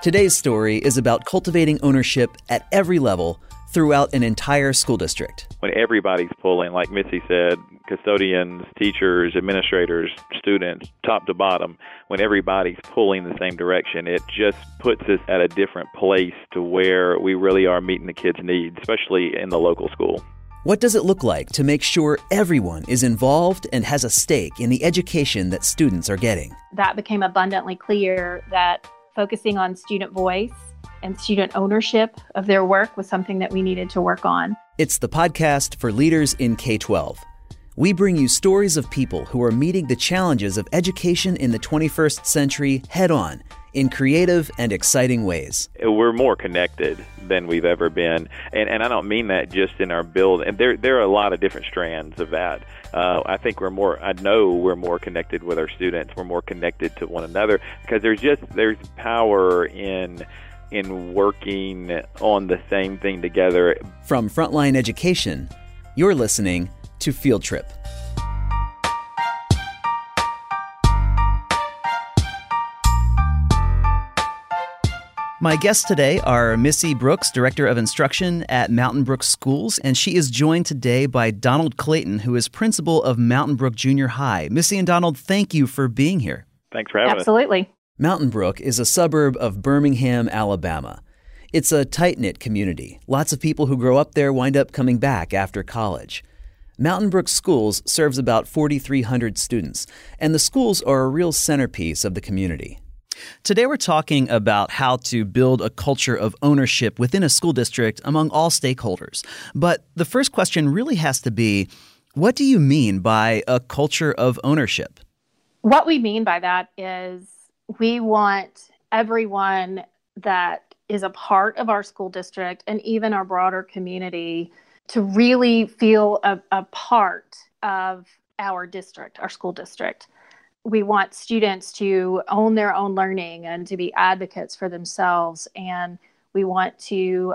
Today's story is about cultivating ownership at every level throughout an entire school district. When everybody's pulling, like Missy said, custodians, teachers, administrators, students, top to bottom, when everybody's pulling the same direction, it just puts us at a different place to where we really are meeting the kids' needs, especially in the local school. What does it look like to make sure everyone is involved and has a stake in the education that students are getting? That became abundantly clear that focusing on student voice and student ownership of their work was something that we needed to work on. It's the podcast for leaders in K 12. We bring you stories of people who are meeting the challenges of education in the 21st century head on in creative and exciting ways. We're more connected than we've ever been, and and I don't mean that just in our build. And there there are a lot of different strands of that. Uh, I think we're more. I know we're more connected with our students. We're more connected to one another because there's just there's power in in working on the same thing together. From Frontline Education, you're listening to Field Trip. My guests today are Missy Brooks, Director of Instruction at Mountain Brook Schools, and she is joined today by Donald Clayton, who is principal of Mountain Brook Junior High. Missy and Donald, thank you for being here. Thanks for having Absolutely. us. Absolutely. Mountain Brook is a suburb of Birmingham, Alabama. It's a tight knit community. Lots of people who grow up there wind up coming back after college. Mountain Brook Schools serves about 4,300 students, and the schools are a real centerpiece of the community. Today, we're talking about how to build a culture of ownership within a school district among all stakeholders. But the first question really has to be what do you mean by a culture of ownership? What we mean by that is we want everyone that is a part of our school district and even our broader community to really feel a, a part of our district, our school district we want students to own their own learning and to be advocates for themselves and we want to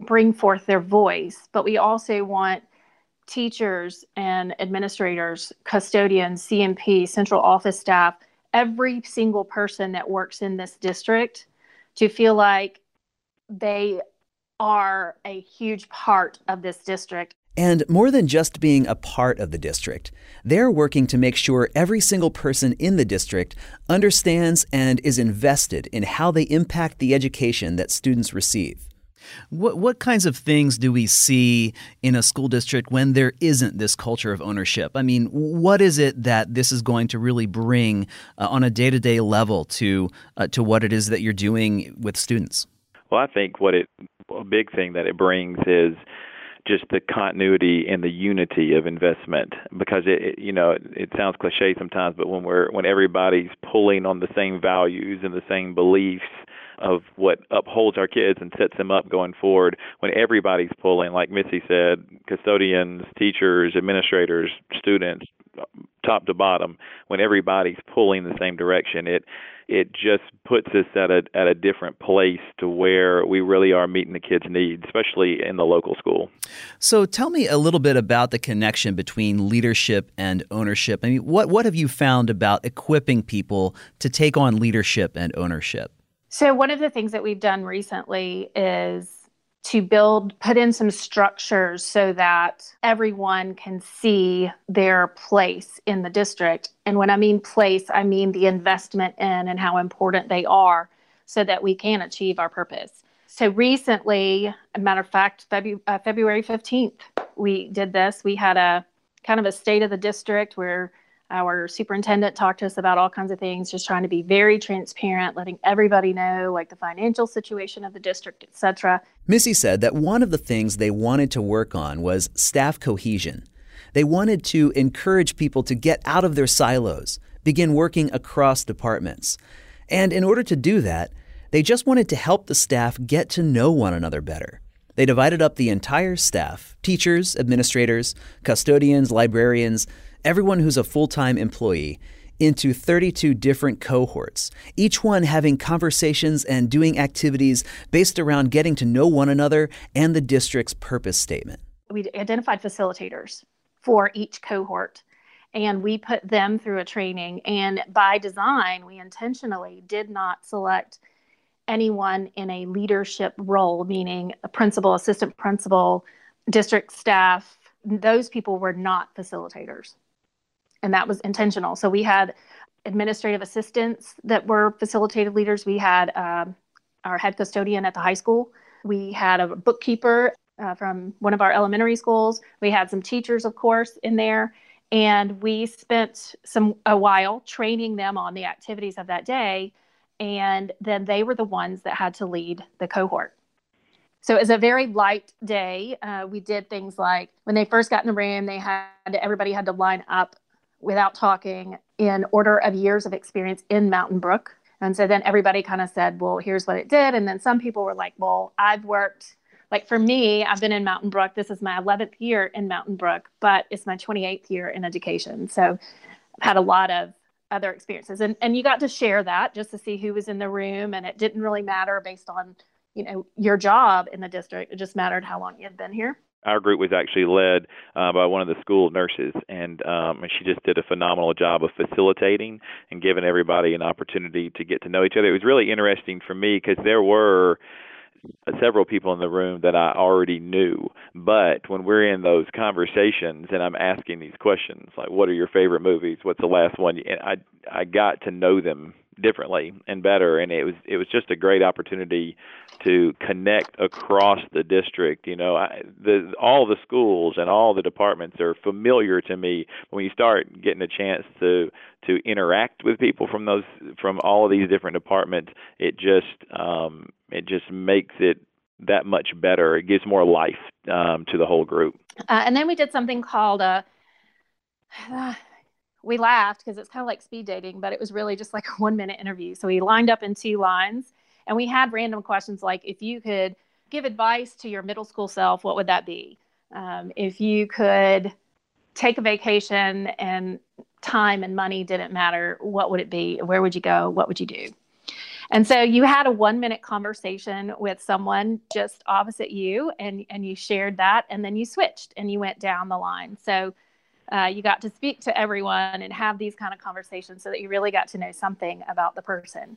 bring forth their voice but we also want teachers and administrators custodians cnp central office staff every single person that works in this district to feel like they are a huge part of this district and more than just being a part of the district, they're working to make sure every single person in the district understands and is invested in how they impact the education that students receive. What, what kinds of things do we see in a school district when there isn't this culture of ownership? I mean, what is it that this is going to really bring uh, on a day to day level to, uh, to what it is that you're doing with students? Well, I think what it, a big thing that it brings is just the continuity and the unity of investment because it, it you know it, it sounds cliche sometimes but when we're when everybody's pulling on the same values and the same beliefs of what upholds our kids and sets them up going forward when everybody's pulling like Missy said custodians teachers administrators students top to bottom when everybody's pulling the same direction it it just puts us at a at a different place to where we really are meeting the kids' needs, especially in the local school. So, tell me a little bit about the connection between leadership and ownership. I mean, what what have you found about equipping people to take on leadership and ownership? So, one of the things that we've done recently is to build, put in some structures so that everyone can see their place in the district. And when I mean place, I mean the investment in and how important they are so that we can achieve our purpose. So recently, a matter of fact, uh, February 15th, we did this. We had a kind of a state of the district where our superintendent talked to us about all kinds of things, just trying to be very transparent, letting everybody know like the financial situation of the district, etc. Missy said that one of the things they wanted to work on was staff cohesion. They wanted to encourage people to get out of their silos, begin working across departments. And in order to do that, they just wanted to help the staff get to know one another better. They divided up the entire staff teachers, administrators, custodians, librarians everyone who's a full time employee into 32 different cohorts, each one having conversations and doing activities based around getting to know one another and the district's purpose statement. We identified facilitators for each cohort and we put them through a training. And by design, we intentionally did not select anyone in a leadership role, meaning a principal, assistant principal, district staff, those people were not facilitators. And that was intentional. So we had administrative assistants that were facilitative leaders. We had um, our head custodian at the high school. We had a bookkeeper uh, from one of our elementary schools. We had some teachers, of course, in there. And we spent some a while training them on the activities of that day. And then they were the ones that had to lead the cohort. So it was a very light day. Uh, we did things like when they first got in the room, they had everybody had to line up without talking in order of years of experience in Mountain Brook. And so then everybody kind of said, well, here's what it did. And then some people were like, well, I've worked, like for me, I've been in Mountain Brook. This is my 11th year in Mountain Brook, but it's my 28th year in education. So I've had a lot of other experiences. And, and you got to share that just to see who was in the room. And it didn't really matter based on, you know, your job in the district. It just mattered how long you had been here our group was actually led uh, by one of the school nurses, and um, and she just did a phenomenal job of facilitating and giving everybody an opportunity to get to know each other. It was really interesting for me because there were several people in the room that I already knew. But when we're in those conversations and I'm asking these questions, like what are your favorite movies? What's the last one? And I I got to know them differently and better and it was it was just a great opportunity to connect across the district you know. I, the all the schools and all the departments are familiar to me. When you start getting a chance to to interact with people from those from all of these different departments it just um it just makes it that much better. It gives more life um to the whole group. Uh, and then we did something called a uh, we laughed because it's kind of like speed dating, but it was really just like a one minute interview. So we lined up in two lines and we had random questions like if you could give advice to your middle school self, what would that be? Um, if you could take a vacation and time and money didn't matter, what would it be? Where would you go? What would you do? And so you had a one minute conversation with someone just opposite you and, and you shared that and then you switched and you went down the line. So uh, you got to speak to everyone and have these kind of conversations so that you really got to know something about the person.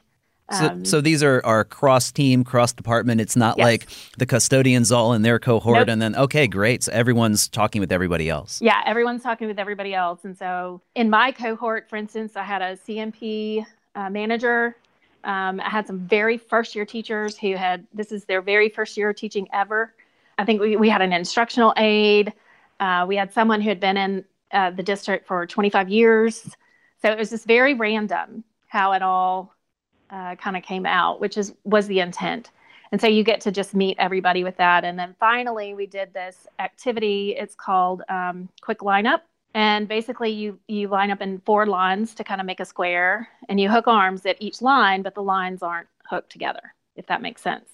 Um, so, so these are, are cross team, cross department. It's not yes. like the custodians all in their cohort nope. and then, okay, great. So everyone's talking with everybody else. Yeah, everyone's talking with everybody else. And so in my cohort, for instance, I had a CNP uh, manager. Um, I had some very first year teachers who had, this is their very first year of teaching ever. I think we, we had an instructional aide. Uh, we had someone who had been in uh, the district for 25 years. So it was just very random how it all uh, kind of came out, which is was the intent. And so you get to just meet everybody with that. And then finally, we did this activity. It's called um, Quick Lineup. And basically, you you line up in four lines to kind of make a square, and you hook arms at each line, but the lines aren't hooked together, if that makes sense.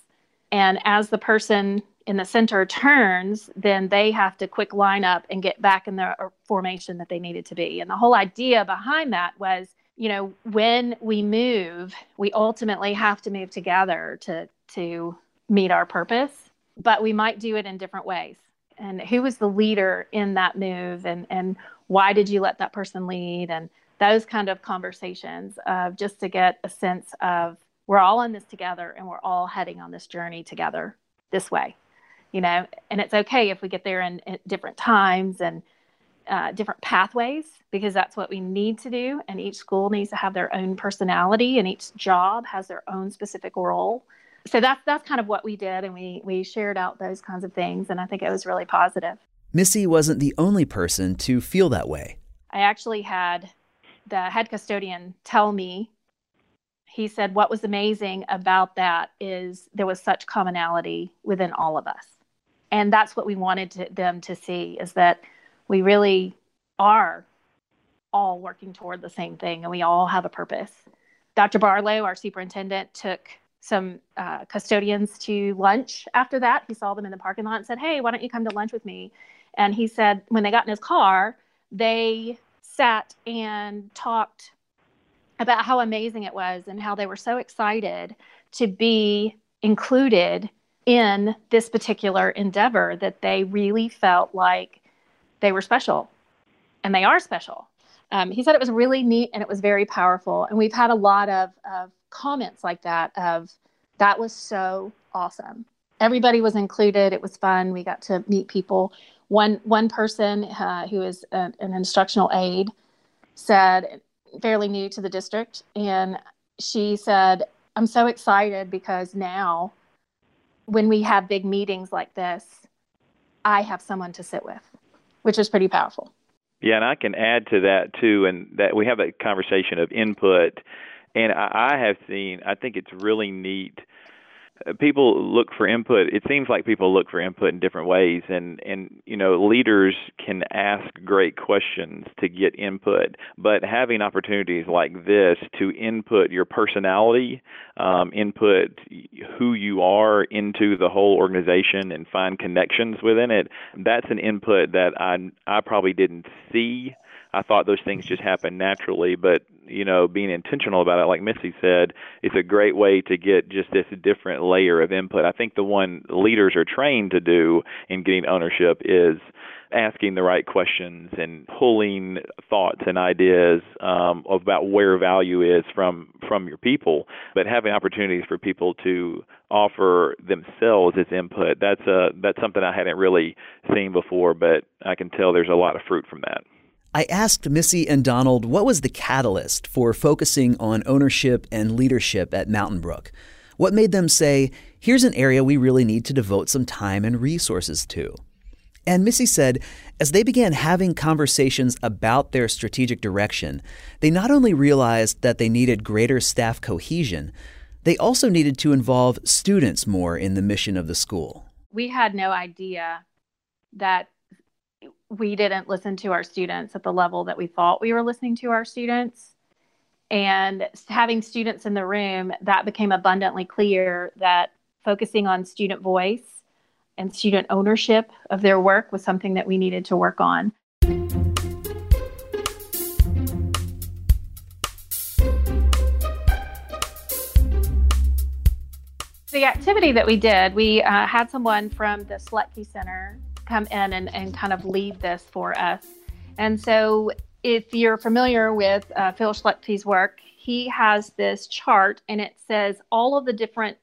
And as the person in the center turns, then they have to quick line up and get back in the uh, formation that they needed to be. And the whole idea behind that was, you know, when we move, we ultimately have to move together to to meet our purpose, but we might do it in different ways. And who was the leader in that move and and why did you let that person lead and those kind of conversations uh, just to get a sense of we're all in this together and we're all heading on this journey together this way you know and it's okay if we get there in, in different times and uh, different pathways because that's what we need to do and each school needs to have their own personality and each job has their own specific role. So that's that's kind of what we did and we we shared out those kinds of things and i think it was really positive. Missy wasn't the only person to feel that way. I actually had the head custodian tell me he said what was amazing about that is there was such commonality within all of us and that's what we wanted to, them to see is that we really are all working toward the same thing and we all have a purpose. Dr barlow our superintendent took some uh, custodians to lunch after that. He saw them in the parking lot and said hey why don't you come to lunch with me? And he said when they got in his car they sat and talked about how amazing it was and how they were so excited to be included in this particular endeavor that they really felt like they were special and they are special. Um, he said it was really neat and it was very powerful. And we've had a lot of, of comments like that of That was so awesome. Everybody was included. It was fun. We got to meet people. One one person uh, who is a, an instructional aide said, fairly new to the district, and she said, "I'm so excited because now, when we have big meetings like this, I have someone to sit with, which is pretty powerful." Yeah, and I can add to that too, and that we have a conversation of input, and I, I have seen. I think it's really neat people look for input. It seems like people look for input in different ways and and you know leaders can ask great questions to get input. But having opportunities like this to input your personality um, input who you are into the whole organization and find connections within it that's an input that i i probably didn't see I thought those things just happened naturally, but you know, being intentional about it, like Missy said, it's a great way to get just this different layer of input. I think the one leaders are trained to do in getting ownership is asking the right questions and pulling thoughts and ideas um, about where value is from from your people, but having opportunities for people to offer themselves as input. That's a that's something I hadn't really seen before, but I can tell there's a lot of fruit from that. I asked Missy and Donald what was the catalyst for focusing on ownership and leadership at Mountain Brook. What made them say, here's an area we really need to devote some time and resources to? And Missy said, as they began having conversations about their strategic direction, they not only realized that they needed greater staff cohesion, they also needed to involve students more in the mission of the school. We had no idea that we didn't listen to our students at the level that we thought we were listening to our students. And having students in the room, that became abundantly clear that focusing on student voice and student ownership of their work was something that we needed to work on. The activity that we did, we uh, had someone from the Schlechty Center come in and, and kind of lead this for us. And so, if you're familiar with uh, Phil Schlechty's work, he has this chart and it says all of the different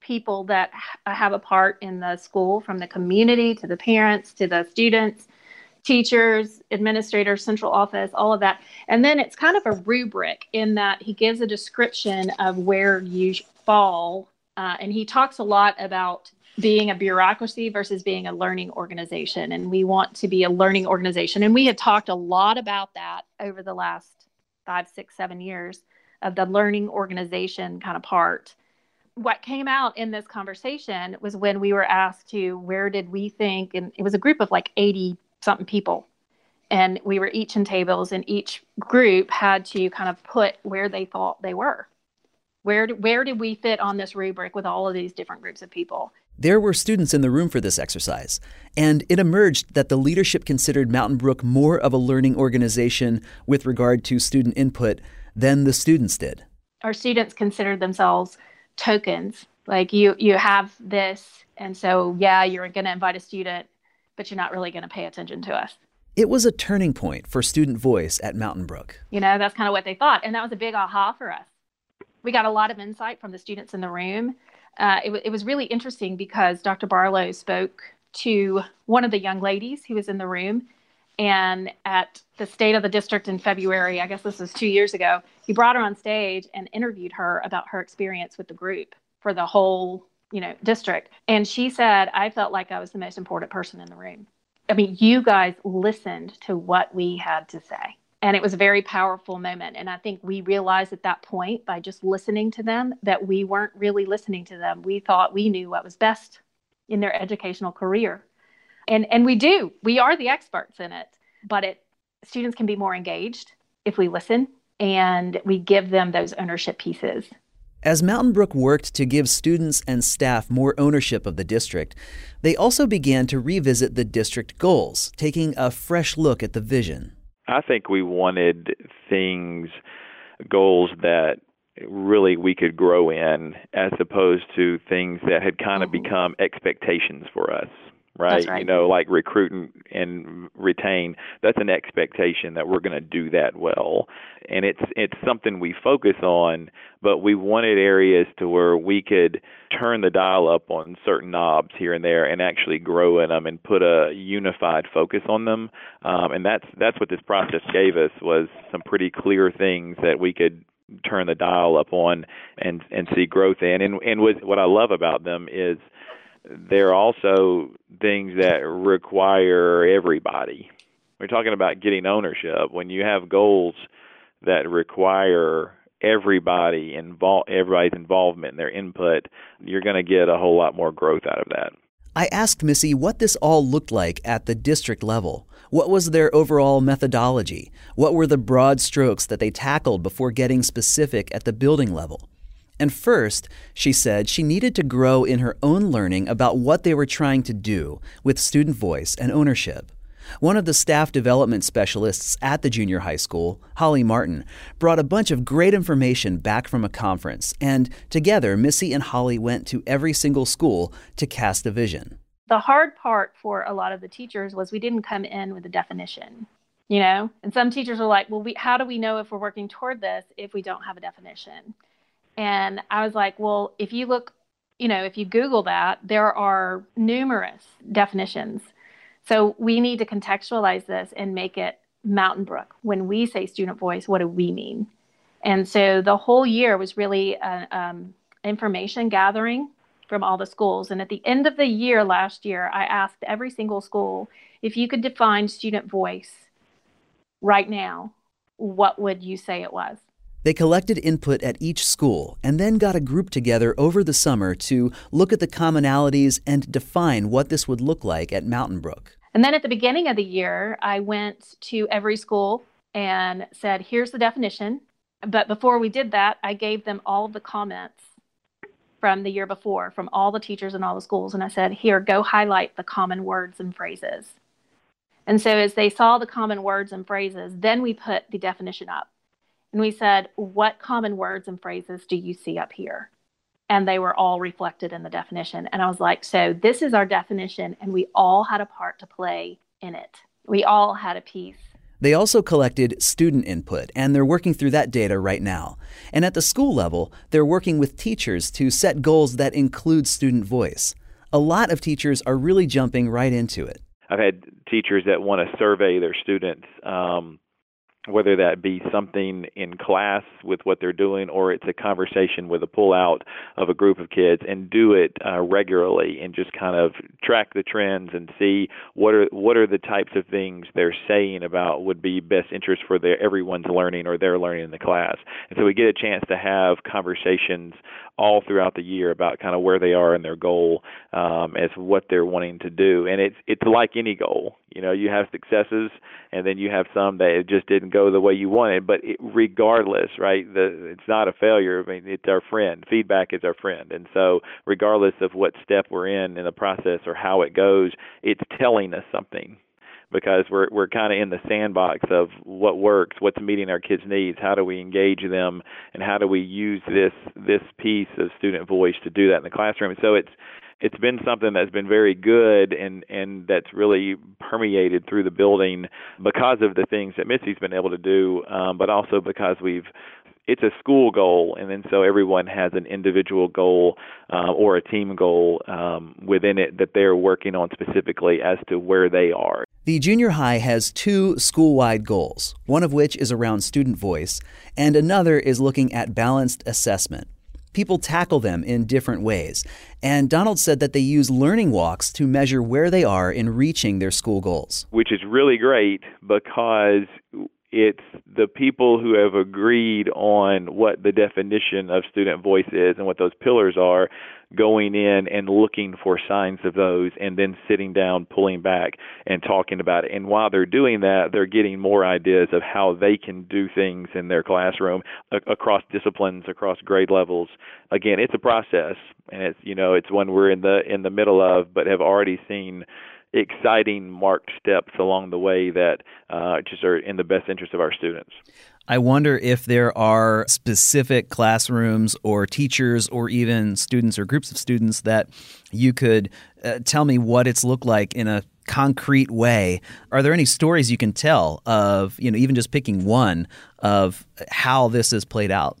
people that have a part in the school from the community to the parents to the students teachers administrators central office all of that and then it's kind of a rubric in that he gives a description of where you fall uh, and he talks a lot about being a bureaucracy versus being a learning organization. And we want to be a learning organization. And we had talked a lot about that over the last five, six, seven years of the learning organization kind of part. What came out in this conversation was when we were asked to where did we think, and it was a group of like 80 something people. And we were each in tables, and each group had to kind of put where they thought they were. Where, where did we fit on this rubric with all of these different groups of people? There were students in the room for this exercise, and it emerged that the leadership considered Mountain Brook more of a learning organization with regard to student input than the students did. Our students considered themselves tokens. Like you you have this and so yeah, you're going to invite a student, but you're not really going to pay attention to us. It was a turning point for student voice at Mountain Brook. You know, that's kind of what they thought, and that was a big aha for us. We got a lot of insight from the students in the room uh, it, w- it was really interesting because Dr. Barlow spoke to one of the young ladies who was in the room. And at the state of the district in February, I guess this was two years ago, he brought her on stage and interviewed her about her experience with the group for the whole, you know, district. And she said, I felt like I was the most important person in the room. I mean, you guys listened to what we had to say and it was a very powerful moment. And i think we realized at that point by just listening to them that we weren't really listening to them. We thought we knew what was best in their educational career. And and we do. We are the experts in it. But it students can be more engaged if we listen and we give them those ownership pieces. As Mountain Brook worked to give students and staff more ownership of the district, they also began to revisit the district goals, taking a fresh look at the vision. I think we wanted things, goals that really we could grow in as opposed to things that had kind of mm-hmm. become expectations for us right? right. You know, like recruit and, and retain. That's an expectation that we're going to do that well, and it's it's something we focus on. But we wanted areas to where we could turn the dial up on certain knobs here and there, and actually grow in them and put a unified focus on them. Um, and that's that's what this process gave us was some pretty clear things that we could turn the dial up on and and see growth in. And and what what I love about them is they're also things that require everybody. We're talking about getting ownership. When you have goals that require everybody involve everybody's involvement and their input, you're going to get a whole lot more growth out of that. I asked Missy what this all looked like at the district level. What was their overall methodology? What were the broad strokes that they tackled before getting specific at the building level? And first, she said she needed to grow in her own learning about what they were trying to do with student voice and ownership. One of the staff development specialists at the junior high school, Holly Martin, brought a bunch of great information back from a conference, and together, Missy and Holly went to every single school to cast a vision. The hard part for a lot of the teachers was we didn't come in with a definition, you know? And some teachers were like, well, we, how do we know if we're working toward this if we don't have a definition? And I was like, well, if you look, you know, if you Google that, there are numerous definitions. So we need to contextualize this and make it Mountain Brook. When we say student voice, what do we mean? And so the whole year was really uh, um, information gathering from all the schools. And at the end of the year last year, I asked every single school if you could define student voice right now, what would you say it was? They collected input at each school and then got a group together over the summer to look at the commonalities and define what this would look like at Mountain Brook. And then at the beginning of the year, I went to every school and said, here's the definition. But before we did that, I gave them all of the comments from the year before from all the teachers in all the schools. And I said, here, go highlight the common words and phrases. And so as they saw the common words and phrases, then we put the definition up. And we said, What common words and phrases do you see up here? And they were all reflected in the definition. And I was like, So this is our definition, and we all had a part to play in it. We all had a piece. They also collected student input, and they're working through that data right now. And at the school level, they're working with teachers to set goals that include student voice. A lot of teachers are really jumping right into it. I've had teachers that want to survey their students um, whether that be something in class with what they're doing or it's a conversation with a pullout of a group of kids and do it uh, regularly and just kind of track the trends and see what are what are the types of things they're saying about would be best interest for their everyone's learning or their learning in the class. And so we get a chance to have conversations all throughout the year about kind of where they are in their goal um, as what they're wanting to do. And it's it's like any goal. You know you have successes and then you have some that just didn't go the way you wanted. But it, regardless, right? The, it's not a failure. I mean, it's our friend. Feedback is our friend, and so regardless of what step we're in in the process or how it goes, it's telling us something because we're we're kind of in the sandbox of what works, what's meeting our kids' needs, how do we engage them, and how do we use this this piece of student voice to do that in the classroom. so it's it's been something that's been very good and and that's really permeated through the building because of the things that Missy's been able to do, um, but also because we've it's a school goal, and then so everyone has an individual goal uh, or a team goal um, within it that they're working on specifically as to where they are. The junior high has two school wide goals, one of which is around student voice, and another is looking at balanced assessment people tackle them in different ways. And Donald said that they use learning walks to measure where they are in reaching their school goals. Which is really great because it's the people who have agreed on what the definition of student voice is and what those pillars are going in and looking for signs of those and then sitting down pulling back and talking about it. And while they're doing that they're getting more ideas of how they can do things in their classroom a- across disciplines across grade levels. Again it's a process and it's you know it's one we're in the in the middle of but have already seen exciting marked steps along the way that uh, just are in the best interest of our students. I wonder if there are specific classrooms or teachers or even students or groups of students that you could uh, tell me what it's looked like in a concrete way. Are there any stories you can tell of, you know, even just picking one of how this has played out?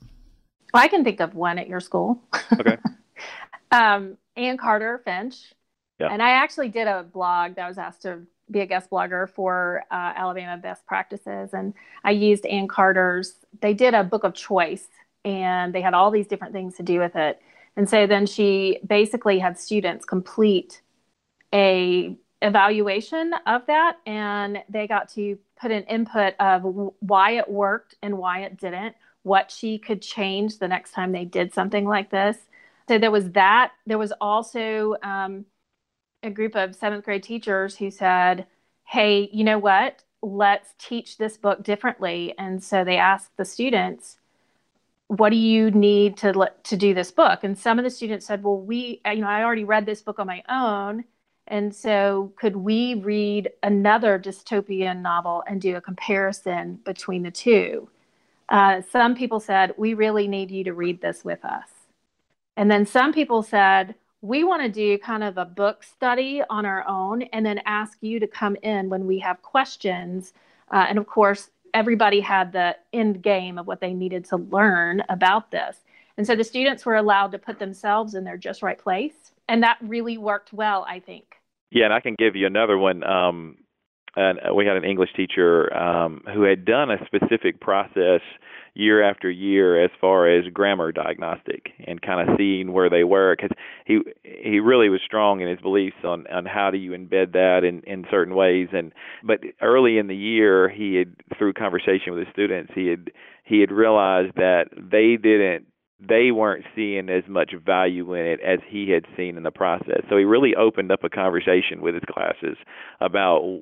Well, I can think of one at your school. Okay. um, Ann Carter Finch. Yeah. And I actually did a blog that was asked to be a guest blogger for uh, Alabama Best Practices. And I used Ann Carter's, they did a book of choice and they had all these different things to do with it. And so then she basically had students complete a evaluation of that and they got to put an input of why it worked and why it didn't what she could change the next time they did something like this so there was that there was also um, a group of seventh grade teachers who said hey you know what let's teach this book differently and so they asked the students what do you need to to do this book and some of the students said well we you know i already read this book on my own and so, could we read another dystopian novel and do a comparison between the two? Uh, some people said, We really need you to read this with us. And then some people said, We want to do kind of a book study on our own and then ask you to come in when we have questions. Uh, and of course, everybody had the end game of what they needed to learn about this. And so the students were allowed to put themselves in their just right place and that really worked well, I think. Yeah, and I can give you another one. Um, we had an English teacher um, who had done a specific process year after year as far as grammar diagnostic and kind of seeing where they were because he he really was strong in his beliefs on on how do you embed that in in certain ways and but early in the year he had through conversation with his students he had he had realized that they didn't they weren't seeing as much value in it as he had seen in the process. So he really opened up a conversation with his classes about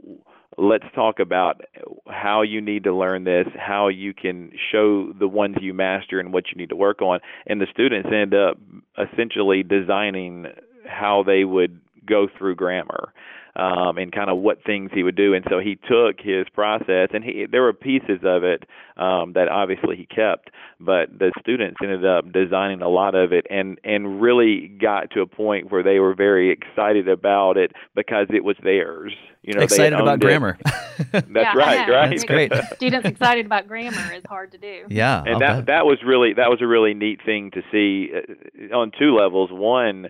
let's talk about how you need to learn this, how you can show the ones you master and what you need to work on. And the students end up essentially designing how they would go through grammar um, and kind of what things he would do. And so he took his process, and he there were pieces of it um, that obviously he kept, but the students ended up designing a lot of it, and and really got to a point where they were very excited about it because it was theirs. You know, excited about grammar. That's yeah, right, right. That's great. Students excited about grammar is hard to do. Yeah, and I'll that bet. that was really that was a really neat thing to see uh, on two levels. One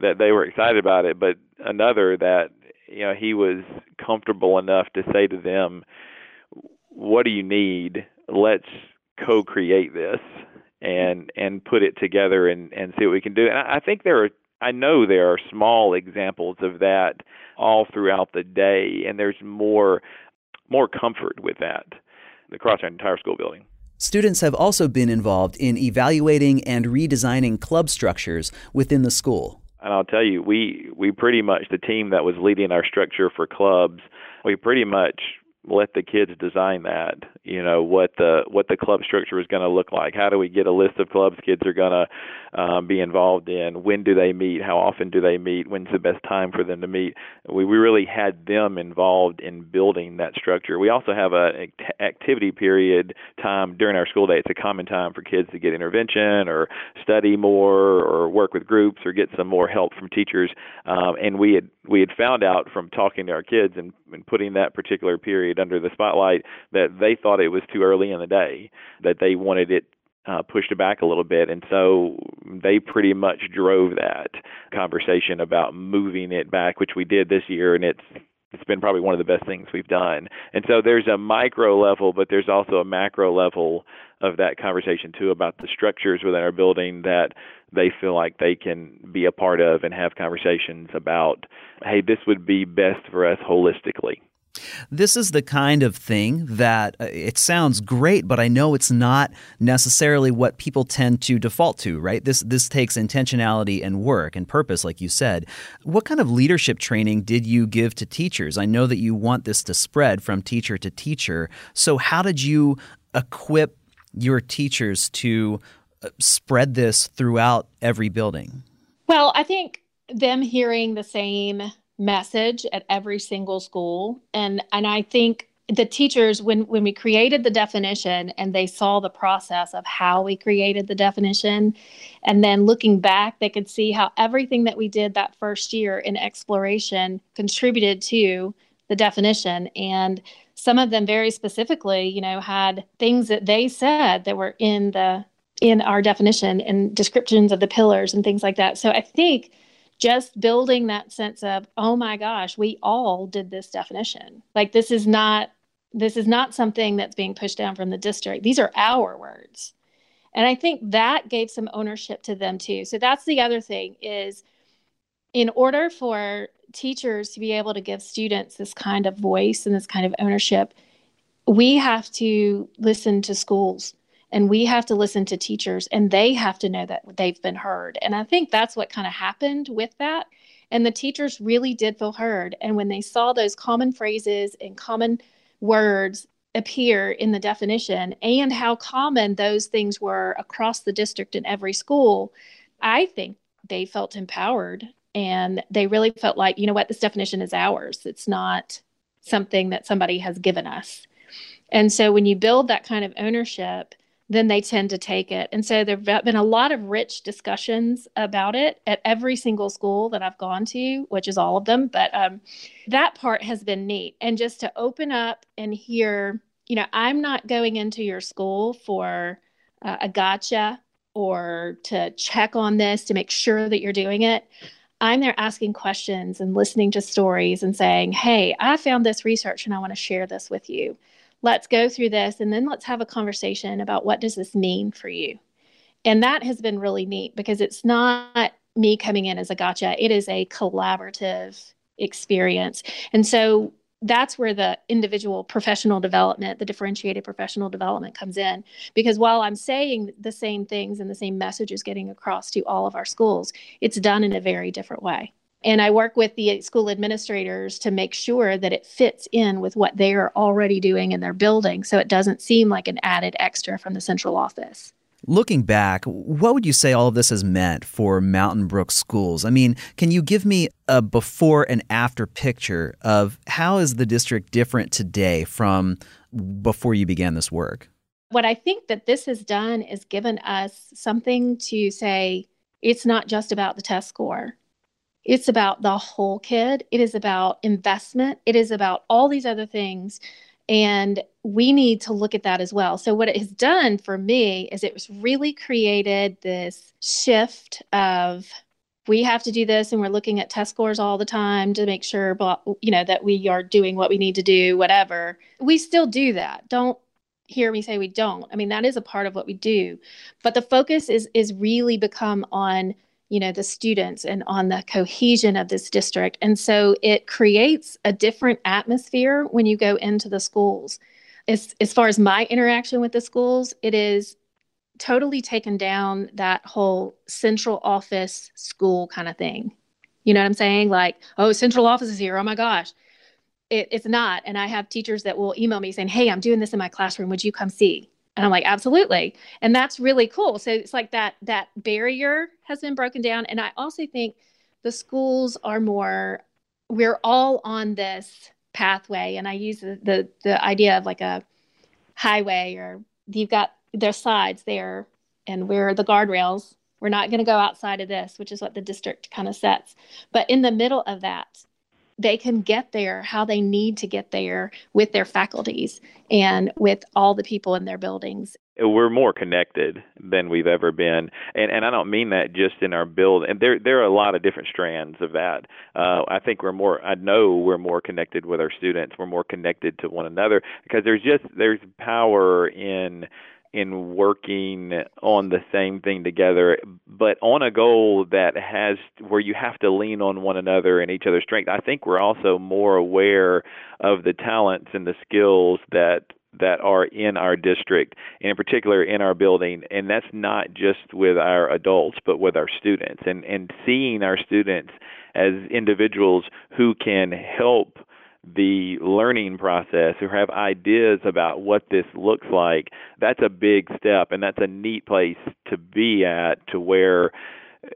that they were excited about it, but another that you know he was comfortable enough to say to them, "What do you need? Let's co-create this and and put it together and and see what we can do." And I, think there are I know there are small examples of that all throughout the day, and there's more more comfort with that across our entire school building. Students have also been involved in evaluating and redesigning club structures within the school and I'll tell you, we we pretty much the team that was leading our structure for clubs, we pretty much let the kids design that you know what the what the club structure is going to look like. How do we get a list of clubs kids are going to um, be involved in? When do they meet? How often do they meet? When's the best time for them to meet? We, we really had them involved in building that structure. We also have a activity period time during our school day. It's a common time for kids to get intervention or study more or work with groups or get some more help from teachers. Um, and we had we had found out from talking to our kids and, and putting that particular period under the spotlight that they thought it was too early in the day, that they wanted it uh, pushed back a little bit, and so they pretty much drove that conversation about moving it back, which we did this year, and it's it's been probably one of the best things we've done. And so there's a micro level, but there's also a macro level of that conversation too about the structures within our building that they feel like they can be a part of and have conversations about, hey, this would be best for us holistically. This is the kind of thing that uh, it sounds great, but I know it's not necessarily what people tend to default to, right? This this takes intentionality and work and purpose, like you said. What kind of leadership training did you give to teachers? I know that you want this to spread from teacher to teacher. So how did you equip your teachers to uh, spread this throughout every building? Well, I think them hearing the same message at every single school. And and I think the teachers when when we created the definition and they saw the process of how we created the definition and then looking back they could see how everything that we did that first year in exploration contributed to the definition. And some of them very specifically you know had things that they said that were in the in our definition and descriptions of the pillars and things like that. So i think just building that sense of oh my gosh we all did this definition. Like this is not this is not something that's being pushed down from the district. These are our words. And i think that gave some ownership to them too. So that's the other thing is in order for teachers to be able to give students this kind of voice and this kind of ownership we have to listen to schools and we have to listen to teachers and they have to know that they've been heard. And i think that's what kind of happened with that. And the teachers really did feel heard. And when they saw those common phrases and common words appear in the definition and how common those things were across the district in every school i think they felt empowered. And they really felt like you know what this definition is ours. It's not something that somebody has given us. And so when you build that kind of ownership then they tend to take it. And so there have been a lot of rich discussions about it at every single school that I've gone to, which is all of them. But um, that part has been neat. And just to open up and hear, you know, I'm not going into your school for uh, a gotcha or to check on this to make sure that you're doing it. I'm there asking questions and listening to stories and saying, hey, I found this research and I want to share this with you let's go through this and then let's have a conversation about what does this mean for you. And that has been really neat because it's not me coming in as a gotcha. It is a collaborative experience. And so that's where the individual professional development the differentiated professional development comes in. Because while i'm saying the same things and the same message is getting across to all of our schools it's done in a very different way and I work with the school administrators to make sure that it fits in with what they are already doing in their building so it doesn't seem like an added extra from the central office. Looking back, what would you say all of this has meant for Mountain Brook schools? I mean, can you give me a before and after picture of how is the district different today from before you began this work? What I think that this has done is given us something to say it's not just about the test score it's about the whole kid. It is about investment. It is about all these other things. And we need to look at that as well. So, what it has done for me is it really created this shift of we have to do this and we're looking at test scores all the time to make sure you know that we are doing what we need to do whatever we still do that don't hear me say we don't i mean that is a part of what we do but the focus is is really become on you know the students and on the cohesion of this district. And so it creates a different atmosphere when you go into the schools. As, as far as my interaction with the schools it is totally taken down that whole central office school kind of thing. You know what i'm saying? Like oh central office is here. Oh my gosh. It, it's not. And i have teachers that will email me saying hey i'm doing this in my classroom. Would you come see and i'm like absolutely. And that's really cool. So it's like that that barrier has been broken down. And i also think the schools are more we're all on this pathway. And i use the the, the idea of like a highway or you've got their sides there and we're the guardrails we're not going to go outside of this which is what the district kind of sets. But in the middle of that they can get there how they need to get there with their faculties and with all the people in their buildings. We're more connected than we've ever been. And and I don't mean that just in our build and there there are a lot of different strands of that. Uh, I think we're more I know we're more connected with our students. We're more connected to one another because there's just there's power in in working on the same thing together, but on a goal that has where you have to lean on one another and each other's strength. I think we're also more aware of the talents and the skills that that are in our district, and in particular in our building, and that's not just with our adults, but with our students, and and seeing our students as individuals who can help the learning process, who have ideas about what this looks like, that's a big step and that's a neat place to be at to where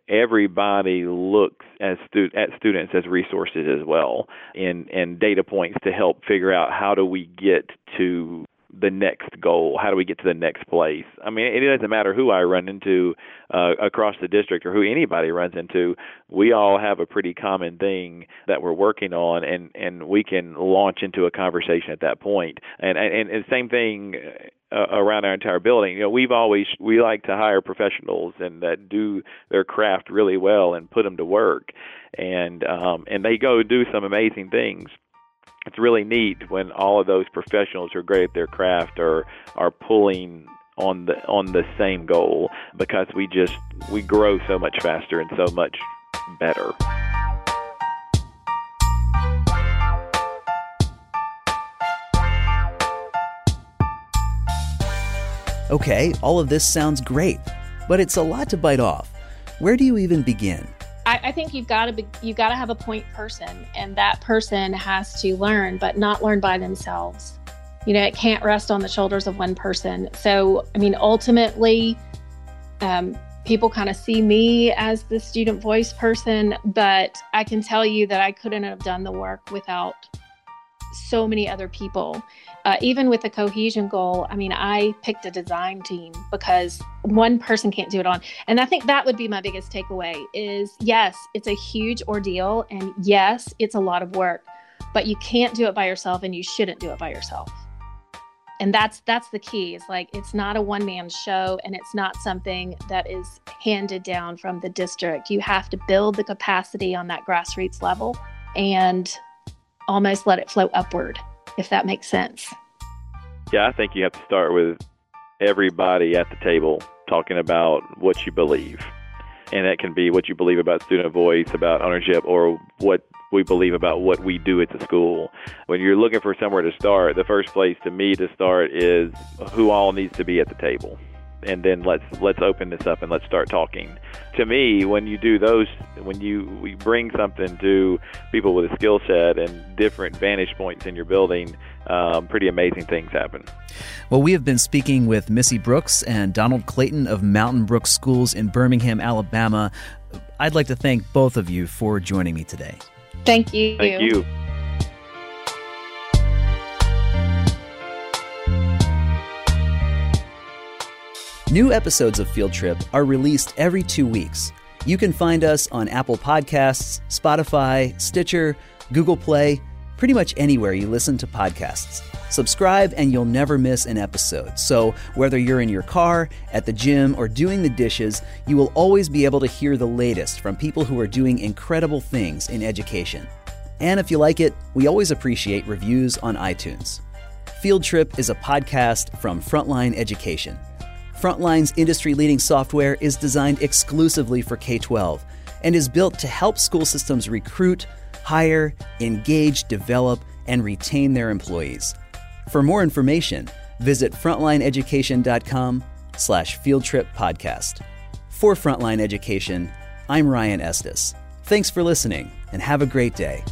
everybody looks as stu- at students as resources as well and and data points to help figure out how do we get to the next goal? How do we get to the next place? I mean, it doesn't matter who I run into uh, across the district or who anybody runs into. We all have a pretty common thing that we're working on, and and we can launch into a conversation at that point. And and, and same thing. Uh, around our entire building, you know, we've always we like to hire professionals and that do their craft really well and put them to work, and um, and they go do some amazing things it's really neat when all of those professionals who are great at their craft are are pulling on the on the same goal because we just we grow so much faster and so much better. Okay, all of this sounds great, but it's a lot to bite off. Where do you even begin? I, I think you've got to be you got to have a point person, and that person has to learn, but not learn by themselves. You know, it can't rest on the shoulders of one person. So, I mean, ultimately, um, people kind of see me as the student voice person, but I can tell you that I couldn't have done the work without so many other people uh, even with the cohesion goal, I mean, I picked a design team because one person can't do it on. And I think that would be my biggest takeaway is yes, it's a huge ordeal and yes, it's a lot of work, but you can't do it by yourself and you shouldn't do it by yourself. And that's that's the key. It's like it's not a one man show and it's not something that is handed down from the district. You have to build the capacity on that grassroots level and almost let it flow upward if that makes sense. Yeah, I think you have to start with everybody at the table talking about what you believe. And that can be what you believe about student voice, about ownership, or what we believe about what we do at the school. When you're looking for somewhere to start, the first place to me to start is who all needs to be at the table and then let's let's open this up and let's start talking. To me, when you do those, when you we bring something to people with a skill set and different vantage points in your building, um, pretty amazing things happen. Well, we have been speaking with Missy Brooks and Donald Clayton of Mountain Brook Schools in Birmingham, Alabama. I'd like to thank both of you for joining me today. Thank you. Thank you. New episodes of Field Trip are released every two weeks. You can find us on Apple Podcasts, Spotify, Stitcher, Google Play, pretty much anywhere you listen to podcasts. Subscribe and you'll never miss an episode. So, whether you're in your car, at the gym, or doing the dishes, you will always be able to hear the latest from people who are doing incredible things in education. And if you like it, we always appreciate reviews on iTunes. Field Trip is a podcast from Frontline Education. Frontline's industry leading software is designed exclusively for K 12 and is built to help school systems recruit, hire, engage, develop, and retain their employees. For more information, visit frontlineeducation.com slash fieldtrippodcast. For Frontline Education, I'm Ryan Estes. Thanks for listening and have a great day.